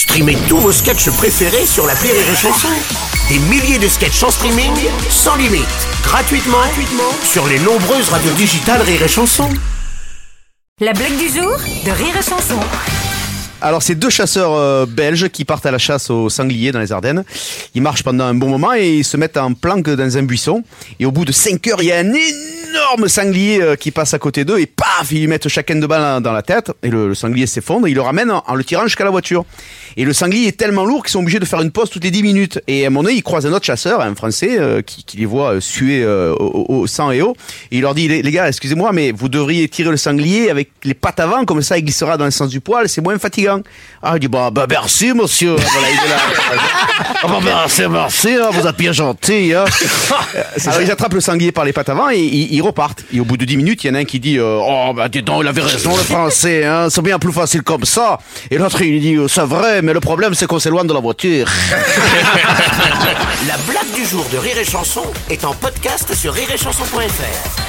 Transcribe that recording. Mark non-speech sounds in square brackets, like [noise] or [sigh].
Streamez tous vos sketchs préférés sur la Rire et Chanson. Des milliers de sketchs en streaming, sans limite, gratuitement, gratuitement sur les nombreuses radios digitales Rire et Chanson. La blague du jour de Rire et Chanson. Alors, c'est deux chasseurs euh, belges qui partent à la chasse au sanglier dans les Ardennes. Ils marchent pendant un bon moment et ils se mettent en planque dans un buisson. Et au bout de 5 heures, il y a un énorme sanglier euh, qui passe à côté d'eux et paf, ils lui mettent chacun de balles dans la tête. Et le, le sanglier s'effondre et ils le ramènent en, en le tirant jusqu'à la voiture. Et le sanglier est tellement lourd qu'ils sont obligés de faire une pause toutes les 10 minutes. Et à un moment donné, ils croisent un autre chasseur, un français, euh, qui, qui les voit euh, suer euh, au, sang et eau. Et il leur dit, les, les gars, excusez-moi, mais vous devriez tirer le sanglier avec les pattes avant, comme ça il glissera dans le sens du poil, c'est moins fatigant. Ah, il dit, bah, bah merci, monsieur. Voilà, il là. Ah, bah, merci, merci, hein, vous êtes bien gentil. Hein. [laughs] Alors ils attrapent le sanglier par les pattes avant et ils repartent. Et au bout de 10 minutes, il y en a un qui dit, euh, oh, bah dis donc, il avait raison, le français, hein, c'est bien plus facile comme ça. Et l'autre, il dit, c'est vrai, mais le problème, c'est qu'on s'éloigne de la voiture. [laughs] [laughs] La blague du jour de Rire et Chanson est en podcast sur rireetchanson.fr.